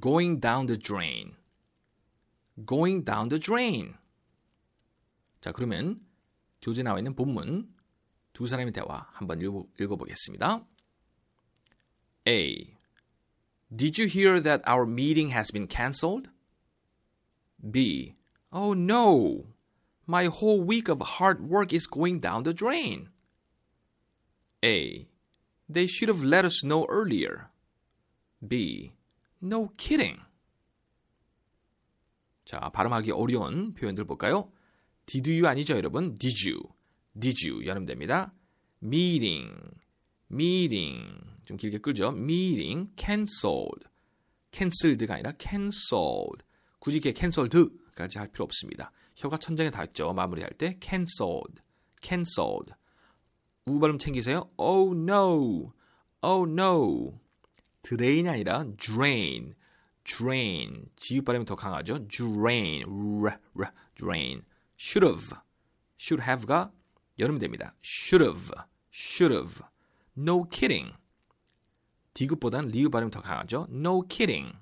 going down the drain. going down the drain. 자, 그러면 교재 나와 있는 본문 두 사람의 대화 한번 읽어, 읽어보겠습니다. A. Did you hear that our meeting has been cancelled? B. Oh no! My whole week of hard work is going down the drain. A. They should have let us know earlier. B. No kidding. 자, 발음하기 어려운 표현들 볼까요? Did you 아니죠, 여러분? Did you. Did you. 여름 됩니다. Meeting. Meeting. 좀 길게 끌죠. Meeting. Cancelled. Cancelled가 아니라 cancelled. 굳이 이렇게 cancelled까지 할 필요 없습니다. 혀가 천장에 닿죠. 마무리할 때 cancelled. cancelled. 우 발음 챙기세요. Oh no. Oh no. Drain이 아니라 drain. drain. 지읒 발음이 더 강하죠. drain. drain. should have. should have가 여름이 됩니다. should have. should have. no kidding. 디귿보단 리우 발음이 더 강하죠. no kidding.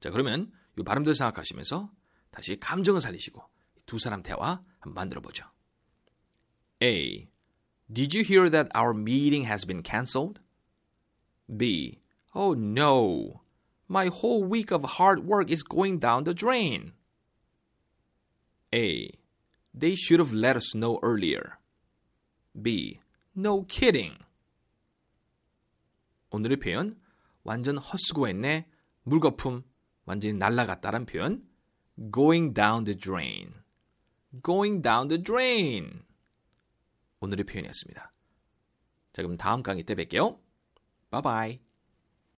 자, 그러면 이 발음들 생각하시면서 다시 감정을 살리시고 두 사람 대화 한번 만들어 보죠. A. Did you hear that our meeting has been cancelled? B. Oh no. My whole week of hard work is going down the drain. A. They should have let us know earlier. B. No kidding. 오늘의 표현 완전 헛수고했네. 물거품 완전히 날라갔다란 표현 going down the drain. going down the drain. 오늘의 표현이었습니다. 자, 그럼 다음 강의 때 뵐게요. Bye bye.